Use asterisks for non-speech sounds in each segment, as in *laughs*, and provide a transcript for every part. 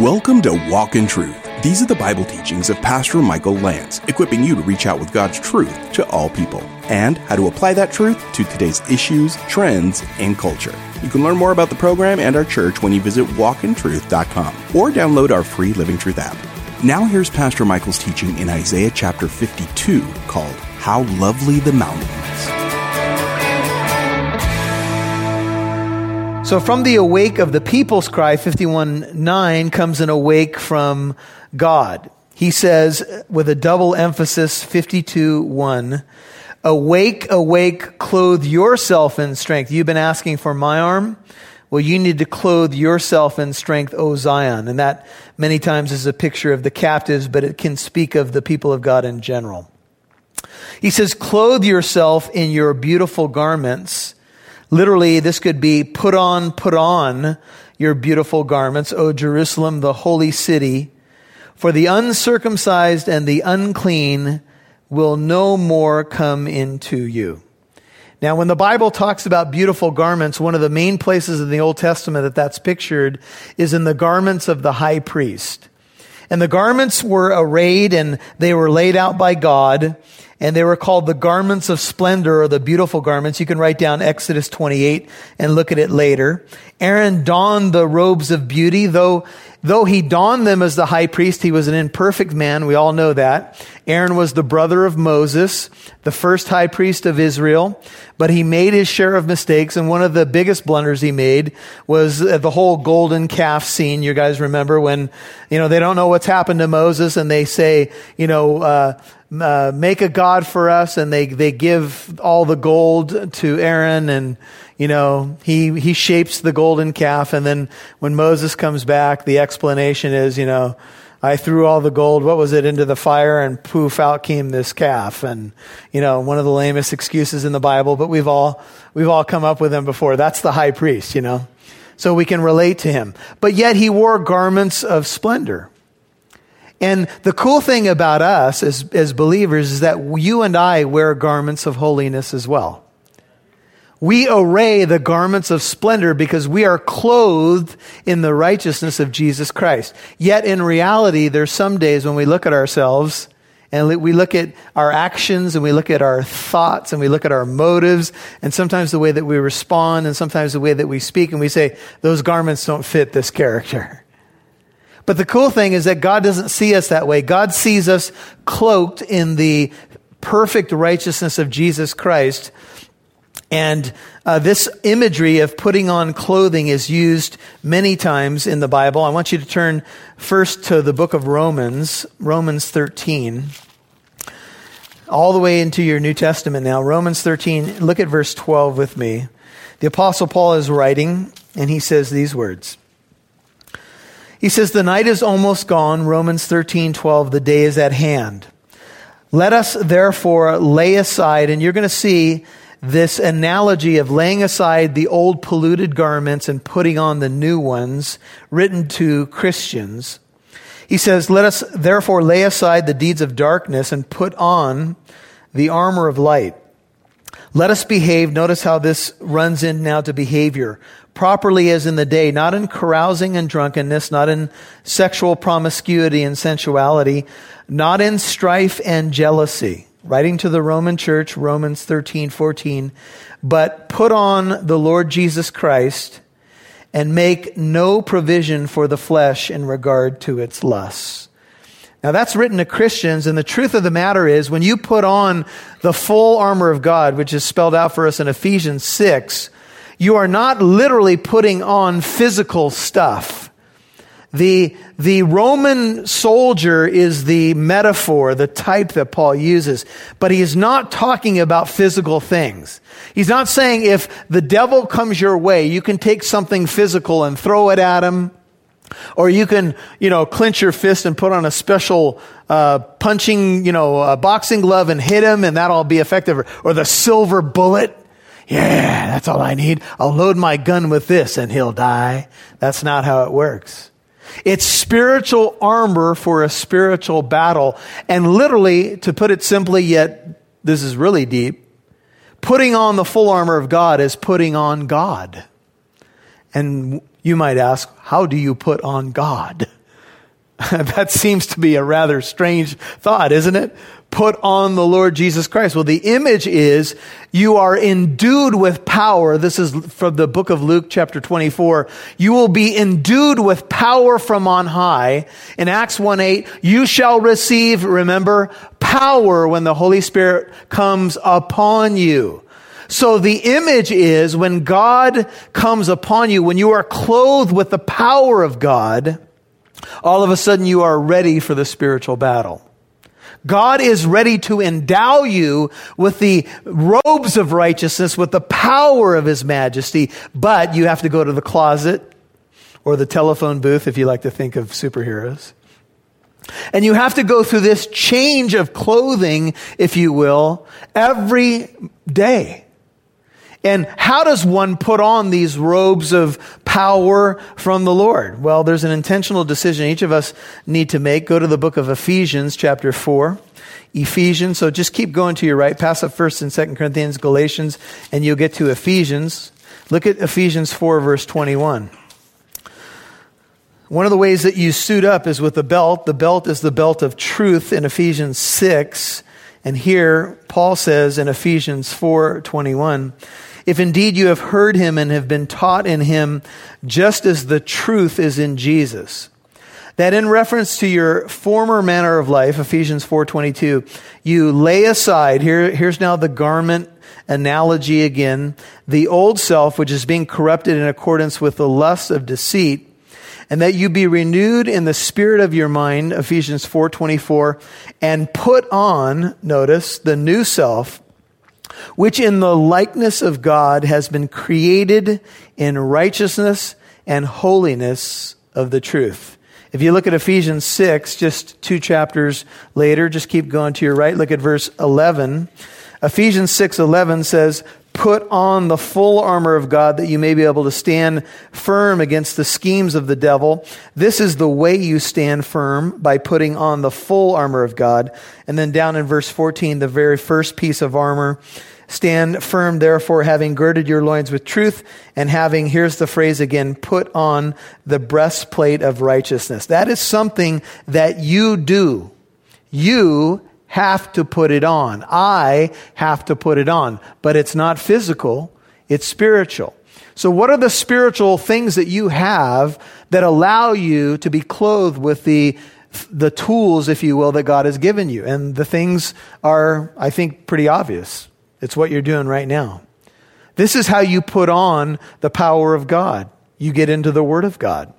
Welcome to Walk in Truth. These are the Bible teachings of Pastor Michael Lance, equipping you to reach out with God's truth to all people and how to apply that truth to today's issues, trends, and culture. You can learn more about the program and our church when you visit walkintruth.com or download our free Living Truth app. Now here's Pastor Michael's teaching in Isaiah chapter 52 called How Lovely the Mountains. So from the awake of the people's cry, 51 9, comes an awake from God. He says, with a double emphasis, 52 1, Awake, awake, clothe yourself in strength. You've been asking for my arm? Well, you need to clothe yourself in strength, O Zion. And that many times is a picture of the captives, but it can speak of the people of God in general. He says, Clothe yourself in your beautiful garments Literally, this could be put on, put on your beautiful garments, O Jerusalem, the holy city. For the uncircumcised and the unclean will no more come into you. Now, when the Bible talks about beautiful garments, one of the main places in the Old Testament that that's pictured is in the garments of the high priest. And the garments were arrayed and they were laid out by God and they were called the garments of splendor or the beautiful garments. You can write down Exodus 28 and look at it later. Aaron donned the robes of beauty, though, though he donned them as the high priest, he was an imperfect man. We all know that. Aaron was the brother of Moses, the first high priest of Israel, but he made his share of mistakes. And one of the biggest blunders he made was the whole golden calf scene. You guys remember when, you know, they don't know what's happened to Moses and they say, you know, uh, uh, make a god for us and they, they give all the gold to Aaron and, you know, he, he shapes the golden calf. And then when Moses comes back, the explanation is, you know, I threw all the gold, what was it, into the fire and poof, out came this calf. And, you know, one of the lamest excuses in the Bible, but we've all, we've all come up with them before. That's the high priest, you know. So we can relate to him. But yet he wore garments of splendor. And the cool thing about us as, as believers is that you and I wear garments of holiness as well. We array the garments of splendor because we are clothed in the righteousness of Jesus Christ. Yet in reality, there's some days when we look at ourselves and we look at our actions and we look at our thoughts and we look at our motives and sometimes the way that we respond and sometimes the way that we speak and we say, those garments don't fit this character. But the cool thing is that God doesn't see us that way. God sees us cloaked in the perfect righteousness of Jesus Christ. And uh, this imagery of putting on clothing is used many times in the Bible. I want you to turn first to the book of Romans, Romans 13. All the way into your New Testament now. Romans 13, look at verse 12 with me. The Apostle Paul is writing, and he says these words. He says, The night is almost gone. Romans 13, 12. The day is at hand. Let us therefore lay aside, and you're going to see this analogy of laying aside the old polluted garments and putting on the new ones written to Christians. He says, Let us therefore lay aside the deeds of darkness and put on the armor of light. Let us behave. Notice how this runs in now to behavior properly as in the day, not in carousing and drunkenness, not in sexual promiscuity and sensuality, not in strife and jealousy. Writing to the Roman church, Romans 13, 14, but put on the Lord Jesus Christ and make no provision for the flesh in regard to its lusts. Now that's written to Christians, and the truth of the matter is when you put on the full armor of God, which is spelled out for us in Ephesians 6, you are not literally putting on physical stuff. The, the Roman soldier is the metaphor, the type that Paul uses, but he is not talking about physical things. He's not saying if the devil comes your way, you can take something physical and throw it at him, or you can, you know, clench your fist and put on a special uh, punching, you know, boxing glove and hit him, and that'll be effective. Or the silver bullet yeah, that's all I need. I'll load my gun with this and he'll die. That's not how it works. It's spiritual armor for a spiritual battle. And literally, to put it simply, yet this is really deep, putting on the full armor of God is putting on God. And you might ask, how do you put on God? *laughs* that seems to be a rather strange thought, isn't it? Put on the Lord Jesus Christ. Well, the image is you are endued with power. This is from the book of Luke, chapter 24. You will be endued with power from on high. In Acts 1 8, you shall receive, remember, power when the Holy Spirit comes upon you. So the image is when God comes upon you, when you are clothed with the power of God, all of a sudden you are ready for the spiritual battle. God is ready to endow you with the robes of righteousness, with the power of his majesty, but you have to go to the closet or the telephone booth if you like to think of superheroes. And you have to go through this change of clothing, if you will, every day. And how does one put on these robes of power from the Lord? Well, there's an intentional decision each of us need to make. Go to the book of Ephesians, chapter 4. Ephesians. So just keep going to your right. Pass up 1st and 2nd Corinthians, Galatians, and you'll get to Ephesians. Look at Ephesians 4, verse 21. One of the ways that you suit up is with a belt. The belt is the belt of truth in Ephesians 6. And here, Paul says in Ephesians 4 21, if indeed you have heard him and have been taught in him, just as the truth is in Jesus. That in reference to your former manner of life, Ephesians 4:22, you lay aside, here, here's now the garment analogy again, the old self which is being corrupted in accordance with the lust of deceit, and that you be renewed in the spirit of your mind, Ephesians 4:24, and put on, notice, the new self which in the likeness of God has been created in righteousness and holiness of the truth. If you look at Ephesians 6, just two chapters later, just keep going to your right, look at verse 11. Ephesians 6:11 says, "Put on the full armor of God that you may be able to stand firm against the schemes of the devil. This is the way you stand firm by putting on the full armor of God." And then down in verse 14, the very first piece of armor Stand firm, therefore, having girded your loins with truth, and having, here's the phrase again, put on the breastplate of righteousness. That is something that you do. You have to put it on. I have to put it on. But it's not physical, it's spiritual. So, what are the spiritual things that you have that allow you to be clothed with the the tools, if you will, that God has given you. And the things are, I think, pretty obvious. It's what you're doing right now. This is how you put on the power of God. You get into the Word of God.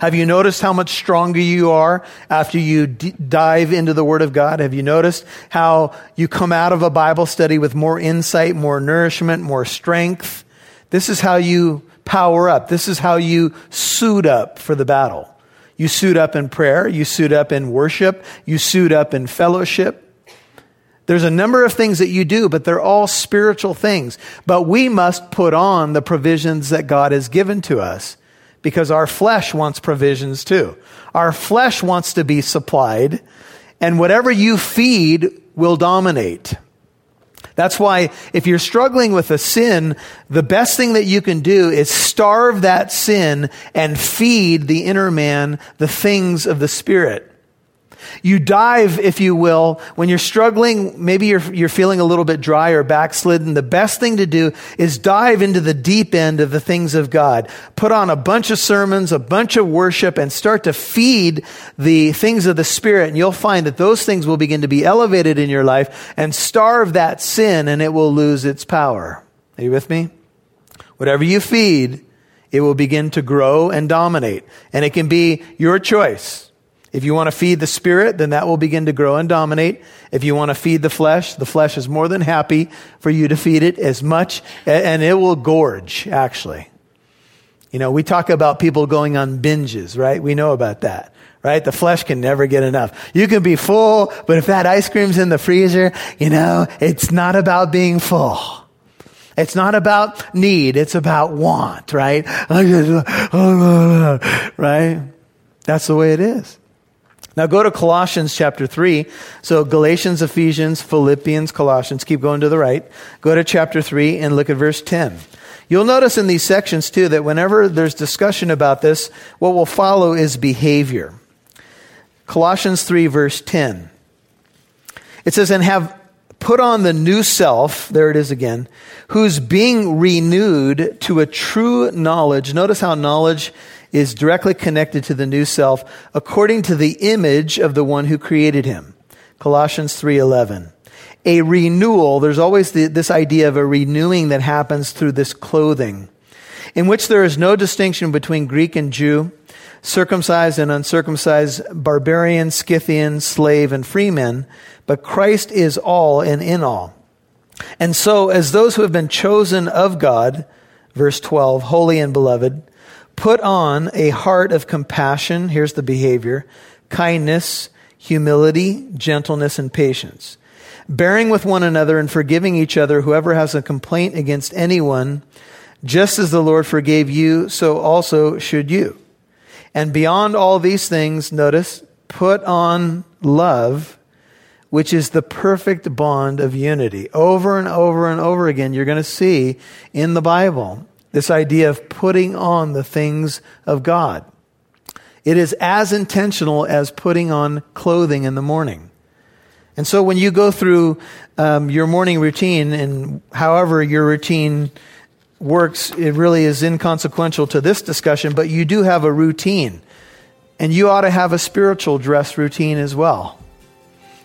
Have you noticed how much stronger you are after you d- dive into the Word of God? Have you noticed how you come out of a Bible study with more insight, more nourishment, more strength? This is how you power up. This is how you suit up for the battle. You suit up in prayer. You suit up in worship. You suit up in fellowship. There's a number of things that you do, but they're all spiritual things. But we must put on the provisions that God has given to us because our flesh wants provisions too. Our flesh wants to be supplied, and whatever you feed will dominate. That's why if you're struggling with a sin, the best thing that you can do is starve that sin and feed the inner man the things of the Spirit. You dive, if you will, when you're struggling, maybe you're, you're feeling a little bit dry or backslidden. The best thing to do is dive into the deep end of the things of God. Put on a bunch of sermons, a bunch of worship, and start to feed the things of the Spirit. And you'll find that those things will begin to be elevated in your life and starve that sin and it will lose its power. Are you with me? Whatever you feed, it will begin to grow and dominate. And it can be your choice. If you want to feed the spirit, then that will begin to grow and dominate. If you want to feed the flesh, the flesh is more than happy for you to feed it as much, and it will gorge, actually. You know, we talk about people going on binges, right? We know about that, right? The flesh can never get enough. You can be full, but if that ice cream's in the freezer, you know, it's not about being full. It's not about need, it's about want, right? *laughs* right? That's the way it is. Now go to Colossians chapter 3. So Galatians, Ephesians, Philippians, Colossians. Keep going to the right. Go to chapter 3 and look at verse 10. You'll notice in these sections too that whenever there's discussion about this, what will follow is behavior. Colossians 3, verse 10. It says, And have put on the new self, there it is again, who's being renewed to a true knowledge. Notice how knowledge is directly connected to the new self according to the image of the one who created him. Colossians 3:11. A renewal, there's always the, this idea of a renewing that happens through this clothing, in which there is no distinction between Greek and Jew, circumcised and uncircumcised, barbarian, Scythian, slave, and freeman, but Christ is all and in all. And so, as those who have been chosen of God, verse 12, holy and beloved, put on a heart of compassion, here's the behavior, kindness, humility, gentleness, and patience, bearing with one another and forgiving each other whoever has a complaint against anyone, just as the Lord forgave you, so also should you. And beyond all these things, notice, put on love which is the perfect bond of unity. Over and over and over again, you're going to see in the Bible this idea of putting on the things of God. It is as intentional as putting on clothing in the morning. And so when you go through um, your morning routine, and however your routine works, it really is inconsequential to this discussion, but you do have a routine. And you ought to have a spiritual dress routine as well.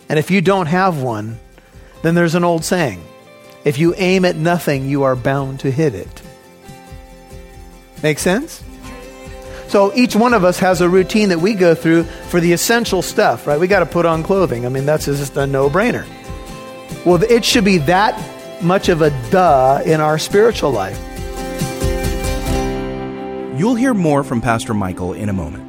And if you don't have one, then there's an old saying if you aim at nothing, you are bound to hit it. Make sense? So each one of us has a routine that we go through for the essential stuff, right? We got to put on clothing. I mean, that's just a no brainer. Well, it should be that much of a duh in our spiritual life. You'll hear more from Pastor Michael in a moment.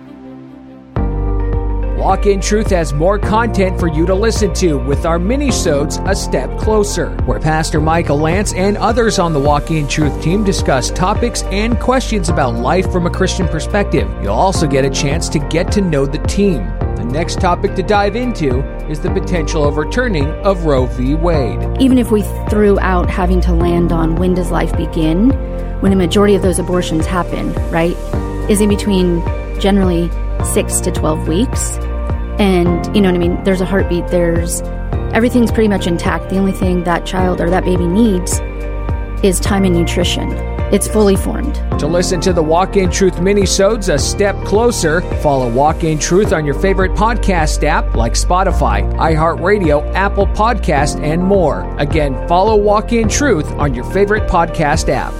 Walk in Truth has more content for you to listen to with our mini-sodes A Step Closer, where Pastor Michael Lance and others on the Walk in Truth team discuss topics and questions about life from a Christian perspective. You'll also get a chance to get to know the team. The next topic to dive into is the potential overturning of Roe v. Wade. Even if we threw out having to land on when does life begin, when a majority of those abortions happen, right, is in between generally 6 to 12 weeks and, you know what I mean? There's a heartbeat, there's everything's pretty much intact. The only thing that child or that baby needs is time and nutrition. It's fully formed. To listen to the Walk in Truth mini-sodes a step closer, follow Walk in Truth on your favorite podcast app like Spotify, iHeartRadio, Apple Podcast, and more. Again, follow Walk in Truth on your favorite podcast app.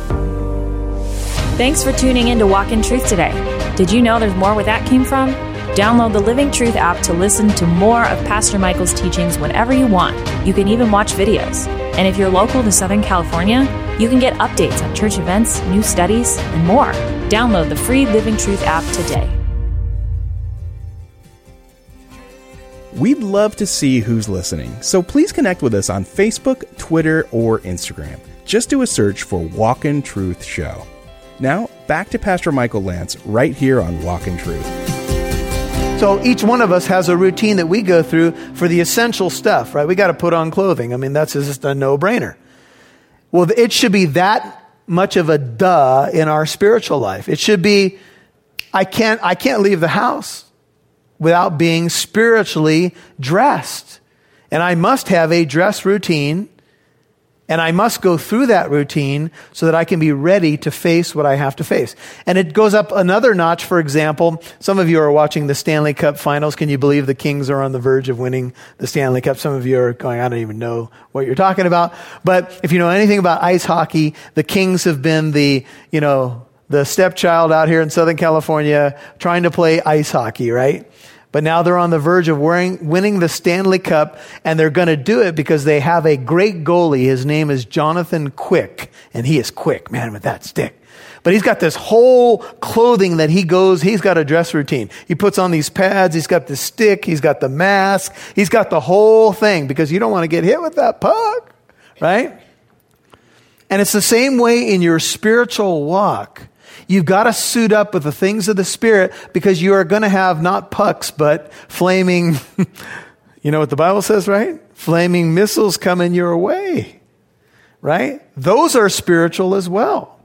Thanks for tuning in to Walk in Truth today. Did you know there's more where that came from? Download the Living Truth app to listen to more of Pastor Michael's teachings whenever you want. You can even watch videos. And if you're local to Southern California, you can get updates on church events, new studies, and more. Download the free Living Truth app today. We'd love to see who's listening, so please connect with us on Facebook, Twitter, or Instagram. Just do a search for Walk in Truth Show. Now, back to Pastor Michael Lance right here on Walk in Truth. So each one of us has a routine that we go through for the essential stuff, right? We got to put on clothing. I mean, that's just a no brainer. Well, it should be that much of a duh in our spiritual life. It should be, I can't, I can't leave the house without being spiritually dressed. And I must have a dress routine and I must go through that routine so that I can be ready to face what I have to face. And it goes up another notch, for example. Some of you are watching the Stanley Cup finals. Can you believe the Kings are on the verge of winning the Stanley Cup? Some of you are going, I don't even know what you're talking about. But if you know anything about ice hockey, the Kings have been the, you know, the stepchild out here in Southern California trying to play ice hockey, right? But now they're on the verge of wearing, winning the Stanley Cup, and they're going to do it because they have a great goalie. His name is Jonathan Quick, and he is quick, man, with that stick. But he's got this whole clothing that he goes, he's got a dress routine. He puts on these pads, he's got the stick, he's got the mask, he's got the whole thing because you don't want to get hit with that puck, right? And it's the same way in your spiritual walk. You've got to suit up with the things of the Spirit because you are going to have not pucks, but flaming, *laughs* you know what the Bible says, right? Flaming missiles coming your way, right? Those are spiritual as well.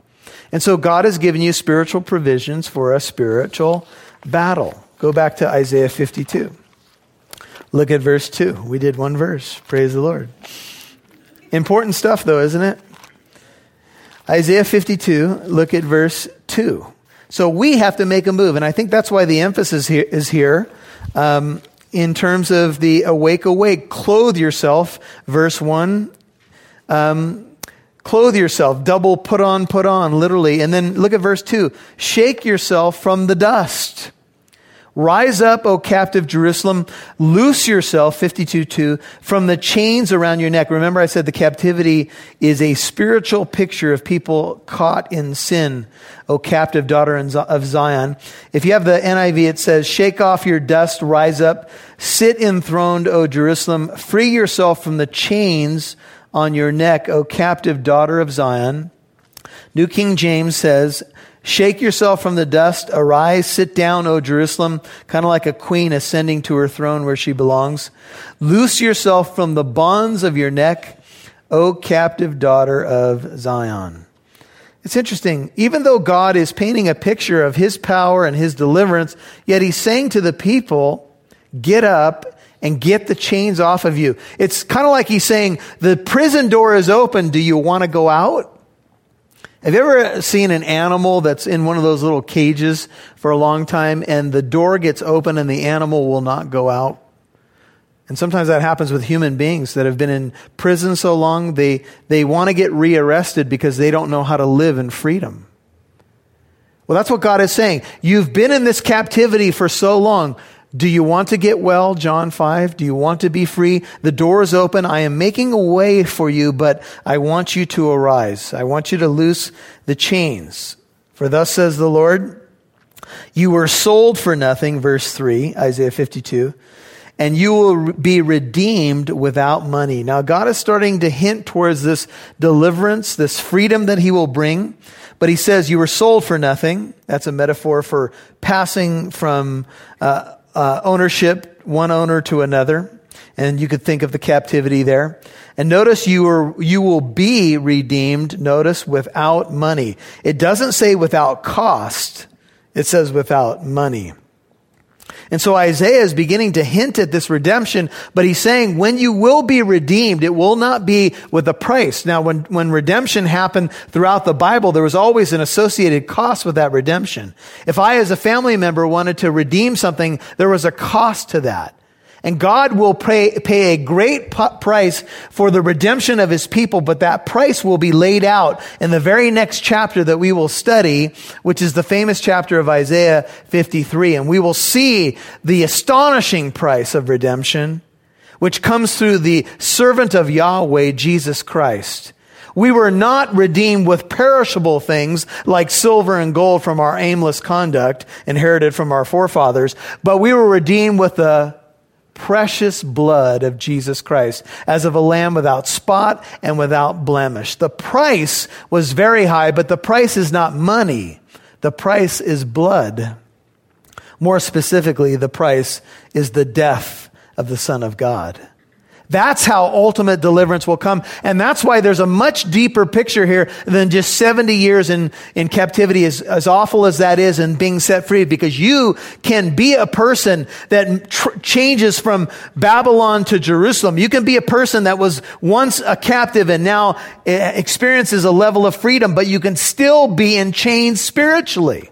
And so God has given you spiritual provisions for a spiritual battle. Go back to Isaiah 52. Look at verse 2. We did one verse. Praise the Lord. Important stuff, though, isn't it? Isaiah 52, look at verse 2. So we have to make a move. And I think that's why the emphasis here is here um, in terms of the awake, awake, clothe yourself, verse 1. Um, clothe yourself, double put on, put on, literally. And then look at verse 2. Shake yourself from the dust. Rise up, O captive Jerusalem. Loose yourself, 52 2, from the chains around your neck. Remember, I said the captivity is a spiritual picture of people caught in sin, O captive daughter of Zion. If you have the NIV, it says, Shake off your dust, rise up, sit enthroned, O Jerusalem. Free yourself from the chains on your neck, O captive daughter of Zion. New King James says, Shake yourself from the dust. Arise, sit down, O Jerusalem, kind of like a queen ascending to her throne where she belongs. Loose yourself from the bonds of your neck, O captive daughter of Zion. It's interesting. Even though God is painting a picture of his power and his deliverance, yet he's saying to the people, get up and get the chains off of you. It's kind of like he's saying, the prison door is open. Do you want to go out? Have you ever seen an animal that's in one of those little cages for a long time and the door gets open and the animal will not go out? And sometimes that happens with human beings that have been in prison so long, they, they want to get rearrested because they don't know how to live in freedom. Well, that's what God is saying. You've been in this captivity for so long. Do you want to get well? John 5. Do you want to be free? The door is open. I am making a way for you, but I want you to arise. I want you to loose the chains. For thus says the Lord, you were sold for nothing, verse 3, Isaiah 52, and you will be redeemed without money. Now, God is starting to hint towards this deliverance, this freedom that He will bring. But He says, You were sold for nothing. That's a metaphor for passing from uh, uh, ownership, one owner to another. And you could think of the captivity there. And notice you are, you will be redeemed, notice, without money. It doesn't say without cost. It says without money. And so Isaiah is beginning to hint at this redemption, but he's saying when you will be redeemed, it will not be with a price. Now, when, when redemption happened throughout the Bible, there was always an associated cost with that redemption. If I, as a family member, wanted to redeem something, there was a cost to that. And God will pay, pay a great price for the redemption of his people, but that price will be laid out in the very next chapter that we will study, which is the famous chapter of Isaiah 53. And we will see the astonishing price of redemption, which comes through the servant of Yahweh, Jesus Christ. We were not redeemed with perishable things like silver and gold from our aimless conduct inherited from our forefathers, but we were redeemed with the precious blood of Jesus Christ as of a lamb without spot and without blemish. The price was very high, but the price is not money. The price is blood. More specifically, the price is the death of the Son of God. That's how ultimate deliverance will come. And that's why there's a much deeper picture here than just 70 years in, in captivity, as, as awful as that is, and being set free, because you can be a person that tr- changes from Babylon to Jerusalem. You can be a person that was once a captive and now eh, experiences a level of freedom, but you can still be in chains spiritually.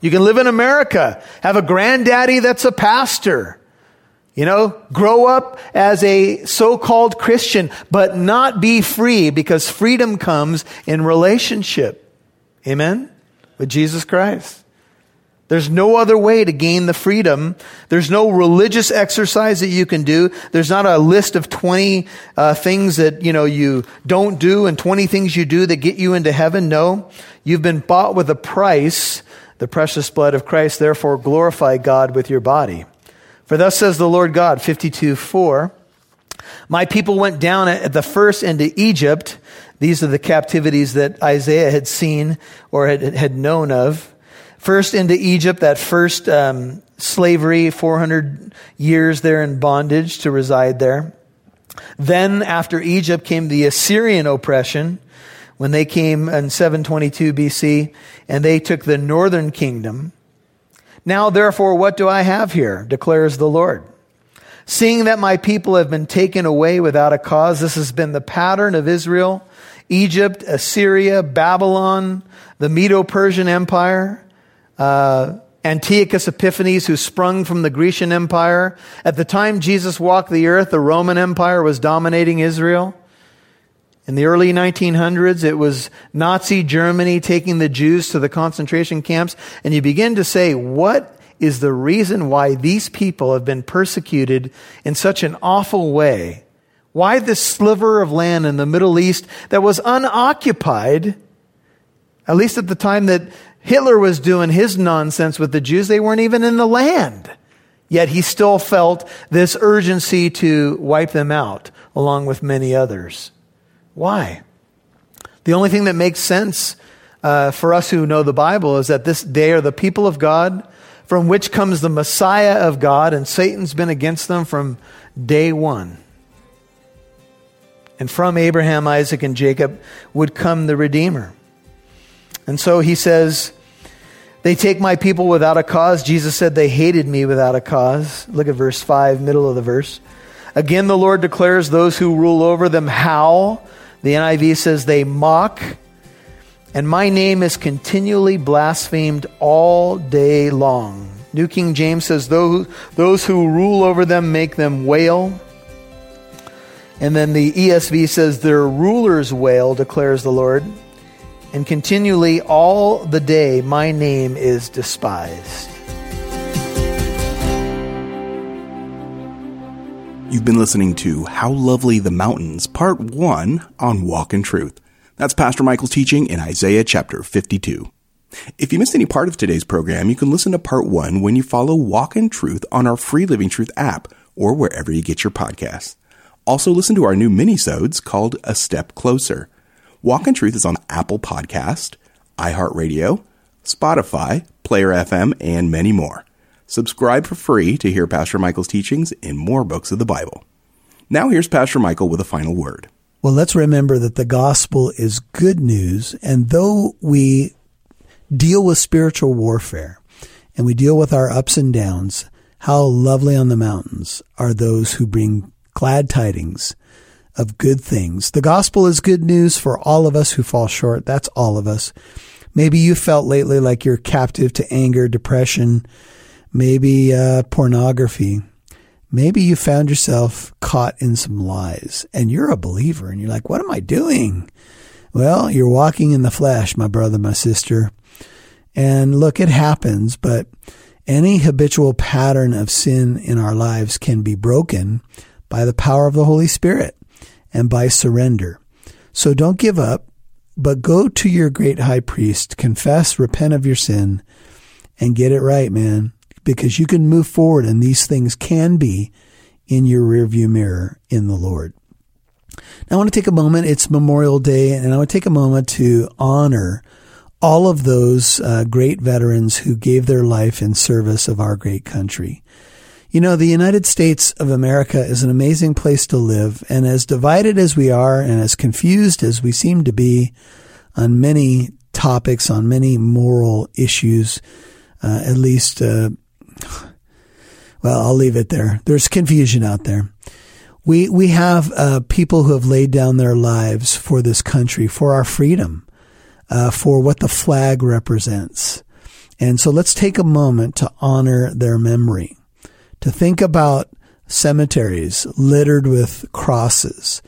You can live in America, have a granddaddy that's a pastor you know, grow up as a so-called Christian, but not be free because freedom comes in relationship. Amen? With Jesus Christ. There's no other way to gain the freedom. There's no religious exercise that you can do. There's not a list of 20 uh, things that, you know, you don't do and 20 things you do that get you into heaven. No. You've been bought with a price, the precious blood of Christ. Therefore, glorify God with your body. For thus says the Lord God, 52 4. My people went down at the first into Egypt. These are the captivities that Isaiah had seen or had, had known of. First into Egypt, that first um, slavery, 400 years there in bondage to reside there. Then, after Egypt, came the Assyrian oppression when they came in 722 BC and they took the northern kingdom. Now, therefore, what do I have here? declares the Lord. Seeing that my people have been taken away without a cause, this has been the pattern of Israel, Egypt, Assyria, Babylon, the Medo Persian Empire, uh, Antiochus Epiphanes, who sprung from the Grecian Empire. At the time Jesus walked the earth, the Roman Empire was dominating Israel. In the early 1900s, it was Nazi Germany taking the Jews to the concentration camps. And you begin to say, what is the reason why these people have been persecuted in such an awful way? Why this sliver of land in the Middle East that was unoccupied, at least at the time that Hitler was doing his nonsense with the Jews, they weren't even in the land. Yet he still felt this urgency to wipe them out, along with many others. Why? The only thing that makes sense uh, for us who know the Bible is that this they are the people of God, from which comes the Messiah of God, and Satan's been against them from day one. And from Abraham, Isaac, and Jacob would come the Redeemer. And so he says, They take my people without a cause. Jesus said they hated me without a cause. Look at verse 5, middle of the verse. Again, the Lord declares those who rule over them how the NIV says they mock, and my name is continually blasphemed all day long. New King James says, Those those who rule over them make them wail. And then the ESV says, Their rulers wail, declares the Lord. And continually all the day my name is despised. You've been listening to How Lovely the Mountains, Part 1 on Walk in Truth. That's Pastor Michael's teaching in Isaiah chapter 52. If you missed any part of today's program, you can listen to Part 1 when you follow Walk in Truth on our free Living Truth app or wherever you get your podcasts. Also, listen to our new mini-sodes called A Step Closer. Walk in Truth is on Apple Podcast, iHeartRadio, Spotify, Player FM, and many more. Subscribe for free to hear Pastor Michael's teachings in more books of the Bible. Now here's Pastor Michael with a final word. Well, let's remember that the gospel is good news, and though we deal with spiritual warfare and we deal with our ups and downs, how lovely on the mountains are those who bring glad tidings of good things. The gospel is good news for all of us who fall short. That's all of us. Maybe you felt lately like you're captive to anger, depression, maybe uh, pornography. Maybe you found yourself caught in some lies and you're a believer and you're like, what am I doing? Well, you're walking in the flesh, my brother, my sister. And look, it happens, but any habitual pattern of sin in our lives can be broken by the power of the Holy Spirit and by surrender. So don't give up, but go to your great high priest, confess, repent of your sin, and get it right, man because you can move forward and these things can be in your rearview mirror in the Lord. Now I want to take a moment. It's Memorial Day and I want to take a moment to honor all of those uh, great veterans who gave their life in service of our great country. You know, the United States of America is an amazing place to live, and as divided as we are and as confused as we seem to be on many topics, on many moral issues, uh, at least uh, *sighs* well, I'll leave it there. There's confusion out there. We we have uh, people who have laid down their lives for this country, for our freedom, uh, for what the flag represents, and so let's take a moment to honor their memory, to think about cemeteries littered with crosses,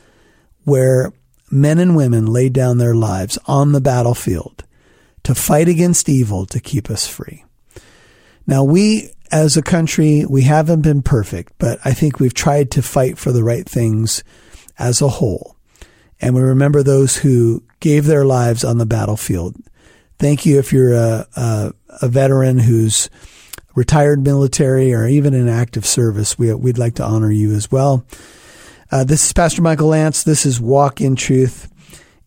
where men and women laid down their lives on the battlefield to fight against evil to keep us free. Now we as a country, we haven't been perfect, but I think we've tried to fight for the right things as a whole. And we remember those who gave their lives on the battlefield. Thank you if you're a, a, a veteran who's retired military or even in active service. We, would like to honor you as well. Uh, this is Pastor Michael Lance. This is Walk in Truth.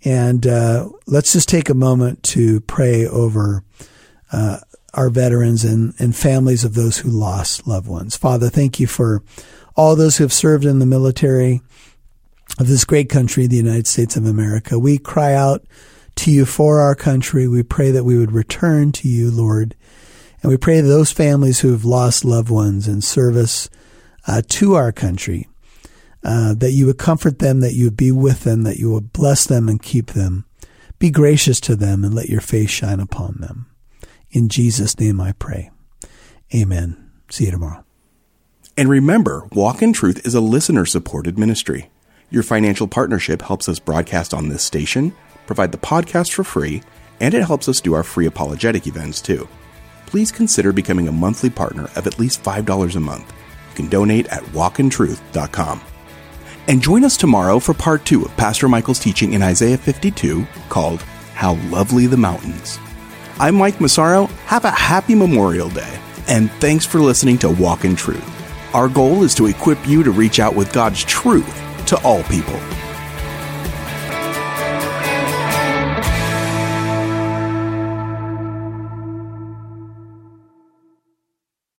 And uh, let's just take a moment to pray over uh, our veterans and, and families of those who lost loved ones. Father, thank you for all those who have served in the military of this great country, the United States of America. We cry out to you for our country. We pray that we would return to you, Lord. And we pray that those families who have lost loved ones in service uh, to our country, uh, that you would comfort them, that you would be with them, that you would bless them and keep them. Be gracious to them and let your face shine upon them. In Jesus' name I pray. Amen. See you tomorrow. And remember, Walk in Truth is a listener supported ministry. Your financial partnership helps us broadcast on this station, provide the podcast for free, and it helps us do our free apologetic events too. Please consider becoming a monthly partner of at least $5 a month. You can donate at walkintruth.com. And join us tomorrow for part two of Pastor Michael's teaching in Isaiah 52 called How Lovely the Mountains. I'm Mike Massaro. Have a happy Memorial Day. And thanks for listening to Walk in Truth. Our goal is to equip you to reach out with God's truth to all people.